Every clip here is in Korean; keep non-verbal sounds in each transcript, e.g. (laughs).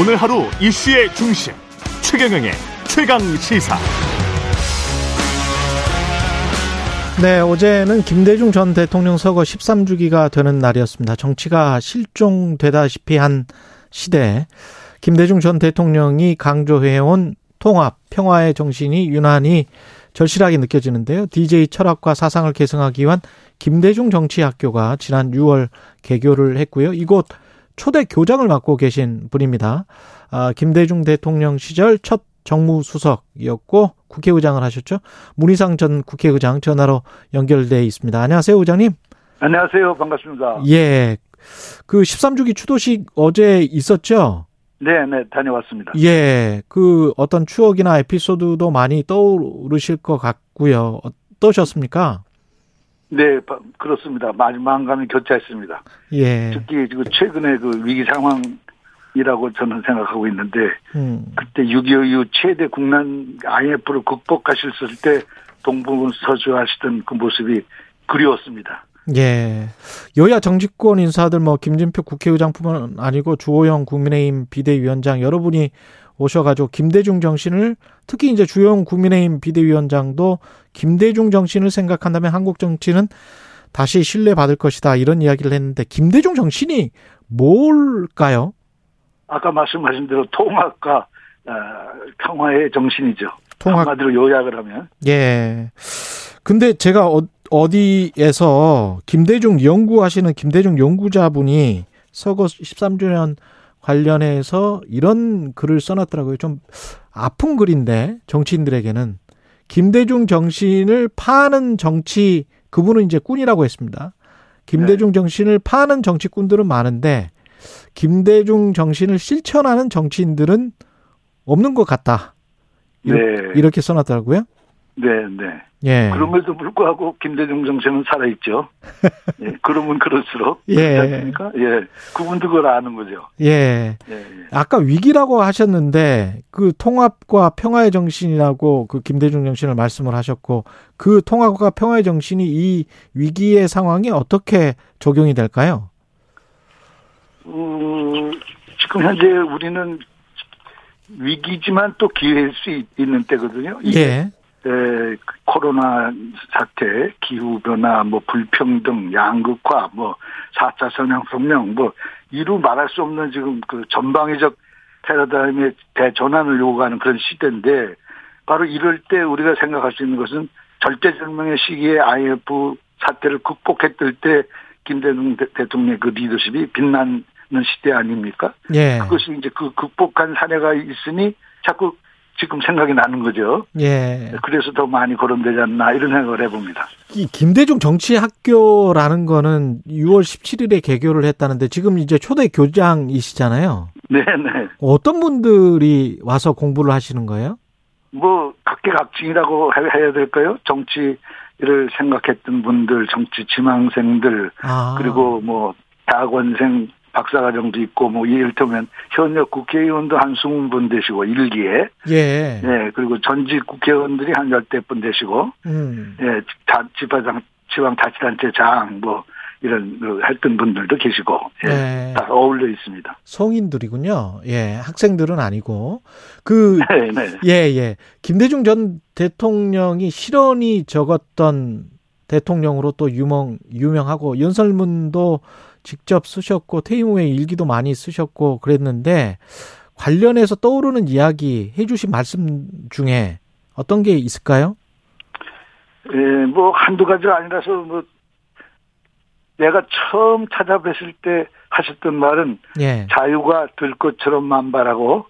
오늘 하루 이슈의 중심 최경영의 최강 시사. 네, 어제는 김대중 전 대통령 서거 13주기가 되는 날이었습니다. 정치가 실종되다시피 한 시대에 김대중 전 대통령이 강조해온 통합, 평화의 정신이 유난히 절실하게 느껴지는데요. DJ 철학과 사상을 계승하기 위한 김대중 정치학교가 지난 6월 개교를 했고요. 이곳 초대 교장을 맡고 계신 분입니다. 아, 김대중 대통령 시절 첫 정무수석이었고 국회의장을 하셨죠. 문희상 전 국회의장 전화로 연결돼 있습니다. 안녕하세요, 의장님. 안녕하세요. 반갑습니다. 예. 그 13주기 추도식 어제 있었죠? 네, 네, 다녀왔습니다. 예. 그 어떤 추억이나 에피소드도 많이 떠오르실 것 같고요. 어떠셨습니까? 네, 그렇습니다. 많이 마음감이 교차했습니다. 예. 특히 그 최근에 그 위기 상황이라고 저는 생각하고 있는데, 음. 그때 6.25 이후 최대 국난 IMF를 극복하셨을 때 동부분 서주하시던 그 모습이 그리웠습니다. 예. 여야 정치권 인사들 뭐 김진표 국회의장뿐만 아니고 주호영 국민의힘 비대위원장 여러분이 오셔가지고 김대중 정신을 특히 이제 주영 국민의힘 비대위원장도 김대중 정신을 생각한다면 한국 정치는 다시 신뢰받을 것이다 이런 이야기를 했는데 김대중 정신이 뭘까요? 아까 말씀하신 대로 통합과 어, 평화의 정신이죠. 통합. 한마디로 요약을 하면. 예. 근데 제가 어, 어디에서 김대중 연구하시는 김대중 연구자분이 서거 13주년 관련해서 이런 글을 써놨더라고요. 좀 아픈 글인데 정치인들에게는 김대중 정신을 파는 정치 그분은 이제 꾼이라고 했습니다. 김대중 정신을 파는 정치꾼들은 많은데 김대중 정신을 실천하는 정치인들은 없는 것 같다. 네. 이렇게 써놨더라고요. 네, 네. 예. 그럼에도 불구하고 김대중 정신은 살아있죠. (laughs) 예, 그러면 그럴수록. 예. 않습니까? 예. 그분도 그걸 아는 거죠. 예. 예, 예. 아까 위기라고 하셨는데 그 통합과 평화의 정신이라고 그 김대중 정신을 말씀을 하셨고 그 통합과 평화의 정신이 이 위기의 상황에 어떻게 적용이 될까요? 음, 지금 현재 우리는 위기지만 또 기회일 수 있- 있는 때거든요. 예. 에, 그 코로나 사태, 기후변화, 뭐, 불평등, 양극화, 뭐, 4차 성향성명, 뭐, 이루 말할 수 없는 지금 그 전방위적 패러다임의 대전환을 요구하는 그런 시대인데, 바로 이럴 때 우리가 생각할 수 있는 것은 절대절명의 시기에 IMF 사태를 극복했을 때 김대중 대- 대통령의 그 리더십이 빛나는 시대 아닙니까? 예. 그것이 이제 그 극복한 사례가 있으니 자꾸 지금 생각이 나는 거죠. 예. 그래서 더 많이 거론되지 않나 이런 생각을 해봅니다. 이 김대중 정치학교라는 거는 6월 17일에 개교를 했다는데 지금 이제 초대 교장이시잖아요. 네네. 어떤 분들이 와서 공부를 하시는 거예요? 뭐 각계각층이라고 해- 해야 될까요? 정치를 생각했던 분들, 정치 지망생들, 아. 그리고 뭐 대학원생 박사과정도 있고 뭐 이를테면 현역 국회의원도 한 20분 되시고 일기에 예. 예 그리고 전직 국회의원들이 한 열대 분 되시고 음. 예 자, 지방장 지방 자치단체 장 뭐 이런 그 했던 분들도 계시고 예, 네. 다 어울려 있습니다. 성인들이군요. 예. 학생들은 아니고. 그, (laughs) 네, 네. 예, 예. 김대중 전 대통령이 실언이 적었던 대통령으로 또 유명, 유명하고 연설문도 직접 쓰셨고 퇴임 후에 일기도 많이 쓰셨고 그랬는데 관련해서 떠오르는 이야기 해주신 말씀 중에 어떤 게 있을까요? 예, 뭐 한두 가지가 아니라서 뭐 내가 처음 찾아뵀을 때 하셨던 말은 예. 자유가 들꽃처럼 만발하고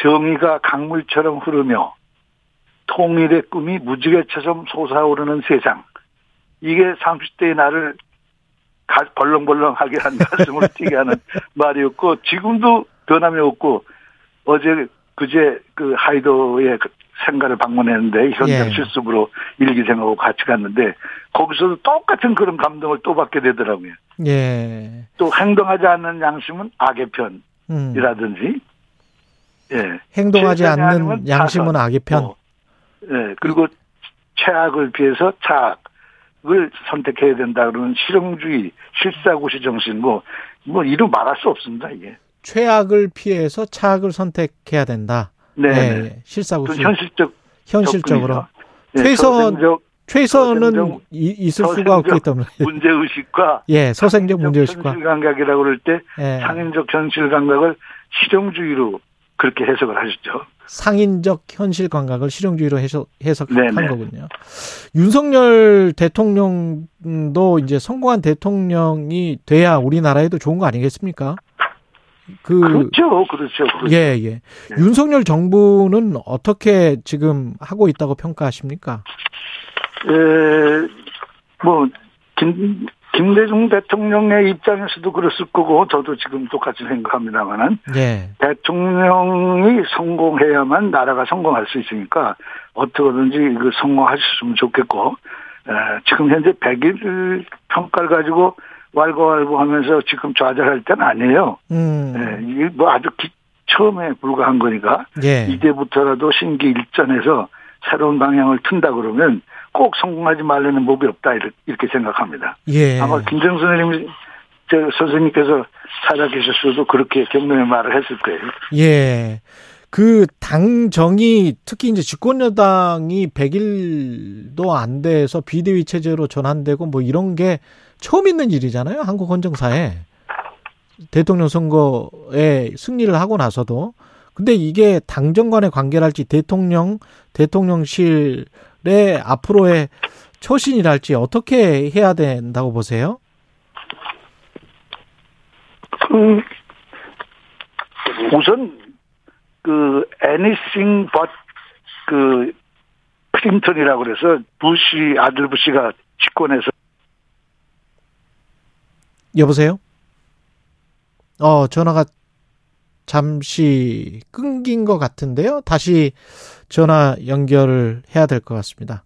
정의가 강물처럼 흐르며 통일의 꿈이 무지개처럼 솟아오르는 세상. 이게 30대의 나를 가- 벌렁벌렁하게 한 (laughs) 가슴을 뛰게 하는 말이었고 지금도 변함이 없고 어제 그제 그 하이도의 그 생가를 방문했는데 현장 예. 실습으로 일기생하고 같이 갔는데 거기서도 똑같은 그런 감동을 또 받게 되더라고요. 예. 또 행동하지 않는 양심은 악의 음. 편이라든지 예. 행동하지 않는 양심은. 악의 편. 어. 예. 그리고 최악을 피해서 착 을 선택해야 된다 그러는 실용주의, 실사고시 정신 뭐, 뭐, 이루 말할 수 없습니다, 이게. 최악을 피해서 차악을 선택해야 된다. 네. 예, 실사구시 그 현실적 현실적으로 네, 최선 서생적 최선은 서생적- 있을 수가 서생적 없기 때문에 (laughs) 문제 의식과 예 서생적 문제 의식과 현실 감각이라고 그럴 때 예, 상인적 현실 감각을 실용주의로 그렇게 해석을 하셨죠. 상인적 현실 감각을 실용주의로 해석, 해석한 네네. 거군요. 윤석열 대통령도 이제 성공한 대통령이 돼야 우리나라에도 좋은 거 아니겠습니까? 그, 그렇죠, 그렇죠. 그렇죠. 예, 예. 윤석열 정부는 어떻게 지금 하고 있다고 평가하십니까? 에, 뭐, 김, 김대중 대통령의 입장에서도 그랬을 거고, 저도 지금 똑같이 생각합니다만은, 예, 대통령이 성공해야만 나라가 성공할 수 있으니까, 어떻게든지 그 성공하셨으면 좋겠고, 에, 지금 현재 100일 평가를 가지고 왈가왈부하면서 지금 좌절할 때는 아니에요. 음, 예, 이게 뭐 아주 기- 처음에 불과한 거니까, 예, 이제부터라도 신기 일전에서 새로운 방향을 튼다 그러면 꼭 성공하지 말라는 법이 없다 이렇게- 생각합니다. 예. 아마 김정 선생님 저 선생님께서 살아계셨어도 그렇게 격려의 말을 했을 거예요. 예. 그 당정이 특히 이제 집권 여당이 100일도 안 돼서 비대위 체제로 전환되고 뭐 이런 게 처음 있는 일이잖아요. 한국 헌정사에. 대통령 선거에 승리를 하고 나서도. 근데 이게 당정 간의 관계랄지 대통령, 대통령실의 앞으로의 처신이랄지 어떻게 해야 된다고 보세요? 그 우선 그 anything but 그 클린턴이라고 그래서 부시 아들 부시가 집권해서 여보세요? 어, 전화가 잠시 끊긴 것 같은데요. 다시 전화 연결을 해야 될 것 같습니다.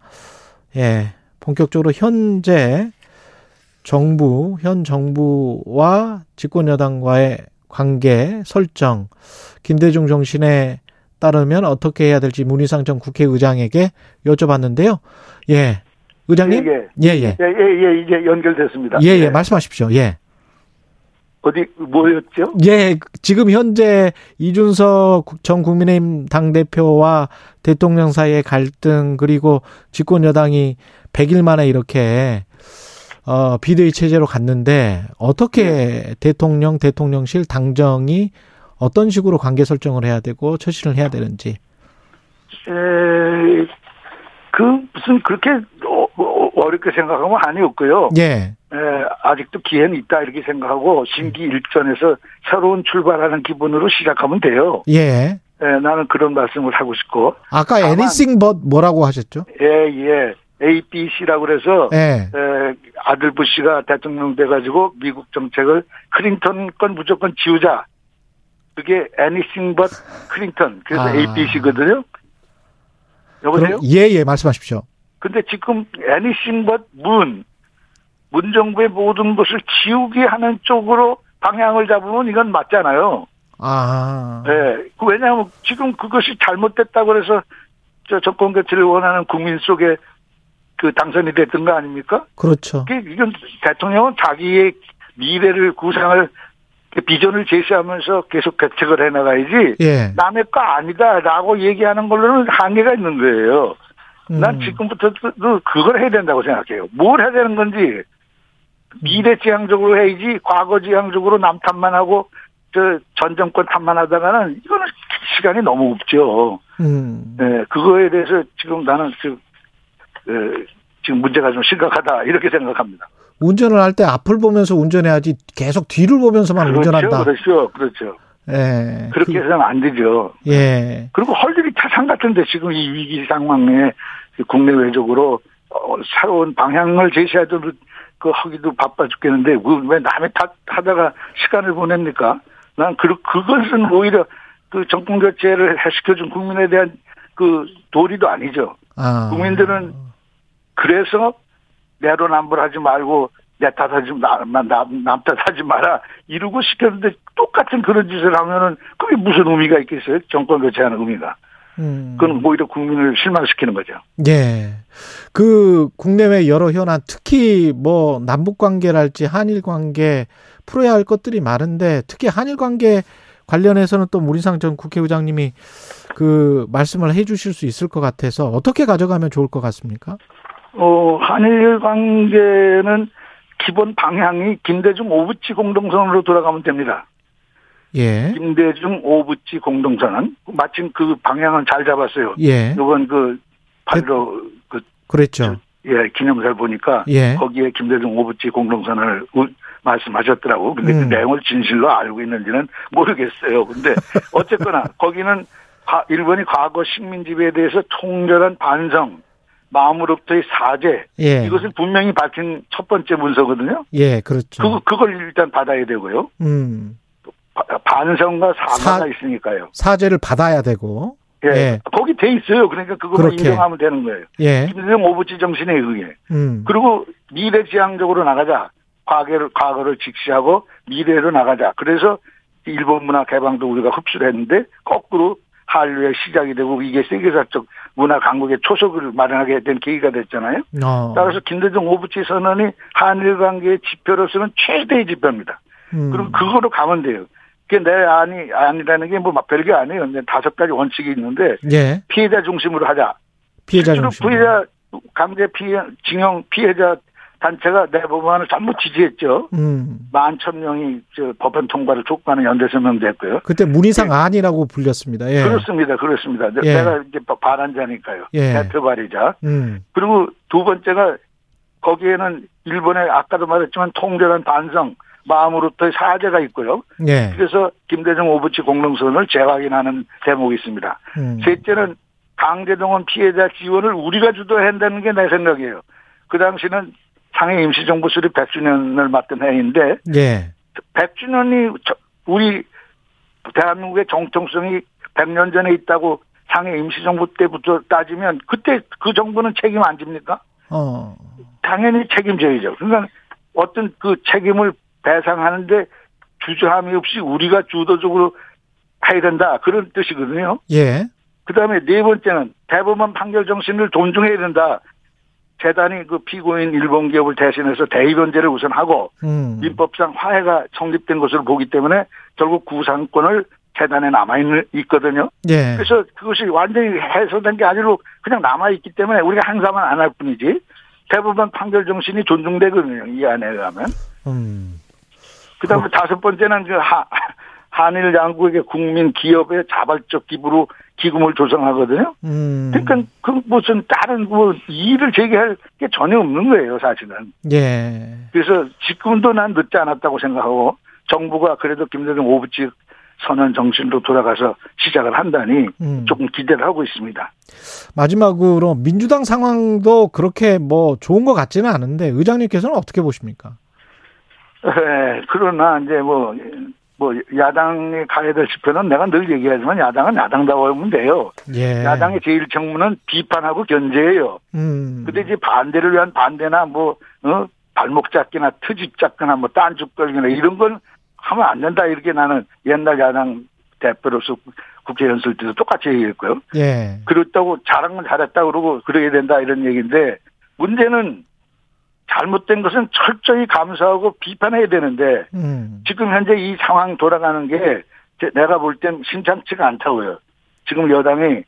예. 본격적으로 현재 정부, 현 정부와 집권여당과의 관계 설정, 김대중 정신에 따르면 어떻게 해야 될지 문희상 전 국회의장에게 여쭤봤는데요. 예. 의장님? 예, 예, 예. 예, 예, 예, 이제 연결됐습니다. 예, 예. 말씀하십시오. 예. 어디 뭐였죠? 예, 지금 현재 이준석 전 국민의힘 당 대표와 대통령 사이의 갈등 그리고 집권 여당이 100일 만에 이렇게 어 비대위 체제로 갔는데 어떻게 대통령 대통령실 당정이 어떤 식으로 관계 설정을 해야 되고 처신을 해야 되는지. 에, 그 무슨 그렇게 어, 어, 어렵게 생각하면 없고요. 예. 에, 아직도 기회는 있다 이렇게 생각하고 심기 일전에서 새로운 출발하는 기분으로 시작하면 돼요. 예. 에, 나는 그런 말씀을 하고 싶고 아까 다만- anything but 뭐라고 하셨죠? 예, 예. ABC라고 그래서 예. 에, 아들 부시가 대통령 돼가지고 미국 정책을 클린턴 건 무조건 지우자. 그게 anything but 클린턴. 그래서 아. ABC거든요. 여보세요? 그럼 예, 예, 말씀하십시오. 근데 지금 anything but 문, 문 정부의 모든 것을 지우게 하는 쪽으로 방향을 잡으면 이건 맞잖아요. 아. 예. 그 왜냐하면 지금 그것이 잘못됐다고 그래서 저 정권 교체를 원하는 국민 속에 그 당선이 됐던 거 아닙니까? 그렇죠. 이건 대통령은 자기의 미래를 구상을 비전을 제시하면서 계속 개척을 해나가야지 예. 남의 거 아니다라고 얘기하는 걸로는 한계가 있는 거예요. 난 음. 지금부터도 그걸 해야 된다고 생각해요. 뭘 해야 되는 건지 미래 지향적으로 해야지 과거 지향적으로 남 탓만 하고 저전 정권 탓만 하다가는 이거는 시간이 너무 없죠. 음. 네, 그거에 대해서 지금 나는 그, 에, 지금 문제가 좀 심각하다 이렇게 생각합니다. 운전을 할 때 앞을 보면서 운전해야지 계속 뒤를 보면서만 그렇죠, 운전한다. 그렇죠, 그렇죠. 예. 그렇게 그- 해서는 안 되죠. 예. 그리고 할 일이 타상 같은데 지금 이 위기 상황에 국내외적으로 어, 새로운 방향을 제시하도 그 하기도 바빠 죽겠는데 왜- 왜 남의 탓 하다가 시간을 보냅니까? 난 그, 그것은 오히려 그 정권 교체를 시켜준 국민에 대한 그 도리도 아니죠. 아. 국민들은 그래서 내로남불하지 말고 내 탓하지 마- 남, 남, 남 탓하지 마라 이러고 시켰는데 똑같은 그런 짓을 하면은 그게 무슨 의미가 있겠어요? 정권 교체하는 의미가. 음. 그건 오히려 국민을 실망시키는 거죠. 예. 그 국내외 여러 현안 특히 뭐 남북 관계랄지 한일 관계 풀어야 할 것들이 많은데 특히 한일 관계 관련해서는 또 문희상 전 국회의장님이 그 말씀을 해 주실 수 있을 것 같아서 어떻게 가져가면 좋을 것 같습니까? 어, 한일 관계는 기본 방향이 김대중 오부치 공동선언으로 돌아가면 됩니다. 예. 김대중 오부치 공동선언. 마침 그 방향은 잘 잡았어요. 예. 이번 그, 발로, 그, 그랬죠. 예, 기념사를 보니까. 예. 거기에 김대중 오부치 공동선언을 우- 말씀하셨더라고. 근데 음. 그 내용을 진실로 알고 있는지는 모르겠어요. 근데 (laughs) 어쨌거나 거기는 과- 일본이 과거 식민지배에 대해서 통렬한 반성, 마음으로부터의 사죄, 예. 이것을 분명히 밝힌 첫 번째 문서거든요. 예, 그렇죠. 그거, 그걸 일단 받아야 되고요. 음. 바- 반성과 사과가 사- 있으니까요. 사죄를 받아야 되고. 예. 예. 거기 돼 있어요. 그러니까 그거만. 인정하면 되는 거예요. 예. 김대중 오부치 정신에 의해. 음. 그리고 미래지향적으로 나가자. 과거를, 과거를 직시하고 미래로 나가자. 그래서 일본 문화 개방도 우리가 흡수를 했는데 거꾸로 한류의 시작이 되고 이게 세계사적 문화 강국의 초석을 마련하게 된 계기가 됐잖아요. 어. 따라서 김대중 오부치 선언이 한일 관계의 지표로서는 최대의 지표입니다. 음. 그럼 그거로 가면 돼요. 그게 내 안이 아니라는 게 뭐 별게 아니에요. 다섯 가지 원칙이 있는데 예. 피해자 중심으로 하자. 피해자 중심. 피해자 강제 피해 징용 피해자 단체가 내 법안을 전부 지지했죠. 음. 만천 명이 저 법안 통과를 촉구하는 연대 서명도 했고요. 그때 문희상 안이라고 불렸습니다. 예. 그렇습니다. 그렇습니다. 내- 예. 내가 이제 발안자니까요. 예. 대표 발의자. 음. 그리고 두 번째가 거기에는 일본의 아까도 말했지만 통절한 반성 마음으로부터의 사죄가 있고요. 예. 그래서 김대중 오부치 공동선을 재확인하는 대목이 있습니다. 음. 셋째는 강제동원 피해자 지원을 우리가 주도해야 한다는 게 내 생각이에요. 그 당시는 상해 임시정부 수립 100주년을 맞던 해인데 예. 100주년이 우리 대한민국의 정통성이 100년 전에 있다고 상해 임시정부 때부터 따지면 그때 그 정부는 책임 안 집니까? 어. 당연히 책임져야죠. 그러니까 어떤 그 책임을 배상하는데 주저함이 없이 우리가 주도적으로 해야 된다. 그런 뜻이거든요. 예. 그 다음에 네 번째는 대법원 판결 정신을 존중해야 된다. 재단이 그 피고인 일본 기업을 대신해서 대의변제를 우선 하고 음. 민법상 화해가 성립된 것으로 보기 때문에 결국 구상권을 재단에 남아 있거든요. 예. 그래서 그것이 완전히 해소된 게 아니고 그냥 남아 있기 때문에 우리가 행사만 안 할 뿐이지 대법원 판결 정신이 존중되거든요. 이 안에 의하면. 음. 그다음에 다섯 번째는 그 하, 한일 양국의 국민 기업의 자발적 기부로 기금을 조성하거든요. 음. 그러니까 그 무슨 다른 뭐 이의를 제기할 게 전혀 없는 거예요, 사실은. 예. 그래서 지금도 난 늦지 않았다고 생각하고 정부가 그래도 김대중 오부치 선언 정신으로 돌아가서 시작을 한다니 음. 조금 기대를 하고 있습니다. 마지막으로 민주당 상황도 그렇게 뭐 좋은 것 같지는 않은데 의장님께서는 어떻게 보십니까? 예, 그러나 이제 뭐, 뭐, 야당이 가야 될 지표는 내가 늘 얘기하지만 야당은 야당다워면 돼요. 예. 야당의 제일 책무는 비판하고 견제예요. 음. 근데 이제 반대를 위한 반대나 뭐, 어, 발목 잡기나 트집 잡거나 뭐 딴죽 걸기나 이런 건 하면 안 된다. 이렇게 나는 옛날 야당 대표로서 국회 연설 때도 똑같이 얘기했고요. 예. 그렇다고 잘한 건 잘했다 그러고 그래야 된다 이런 얘기인데 문제는 잘못된 것은 철저히 감사하고 비판해야 되는데 음. 지금 현재 이 상황 돌아가는 게 제- 내가 볼 땐 심상치가 않다고요. 지금 여당이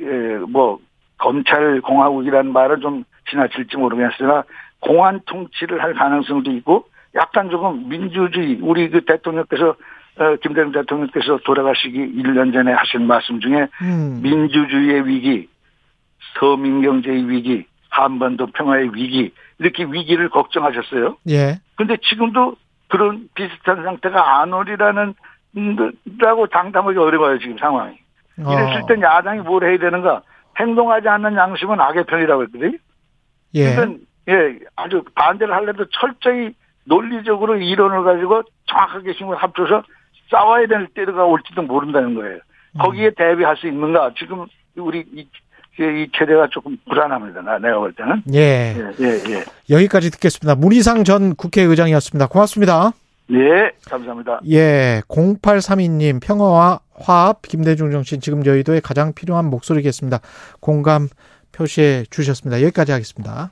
예, 뭐 검찰 공화국이라는 말은 좀 지나칠지 모르겠으나 공안 통치를 할 가능성도 있고 약간 조금 민주주의 우리 그 대통령께서 어, 김대중 대통령께서 돌아가시기 1년 전에 하신 말씀 중에 음. 민주주의의 위기, 서민 경제의 위기, 한반도 평화의 위기 이렇게 위기를 걱정하셨어요. 예. 근데 지금도 그런 비슷한 상태가 안 오리라는 음, 라고 장담하기 어려워요 지금 상황이. 이랬을 어. 땐 야당이 뭘 해야 되는가? 행동하지 않는 양심은 악의 편이라고 했거든요. 예. 그러니까 예 아주 반대를 하려도 철저히 논리적으로 이론을 가지고 정확하게 힘을 합쳐서 싸워야 될 때가 올지도 모른다는 거예요. 음. 거기에 대비할 수 있는가? 지금 우리 이, 이 체제가 조금 불안합니다. 나- 내가 볼 때는. 예. 예, 예, 예. 여기까지 듣겠습니다. 문희상 전 국회의장이었습니다. 고맙습니다. 예, 감사합니다. 예, 0832님 평화와 화합 김대중 정신 지금 여의도에 가장 필요한 목소리겠습니다. 공감 표시해 주셨습니다. 여기까지 하겠습니다.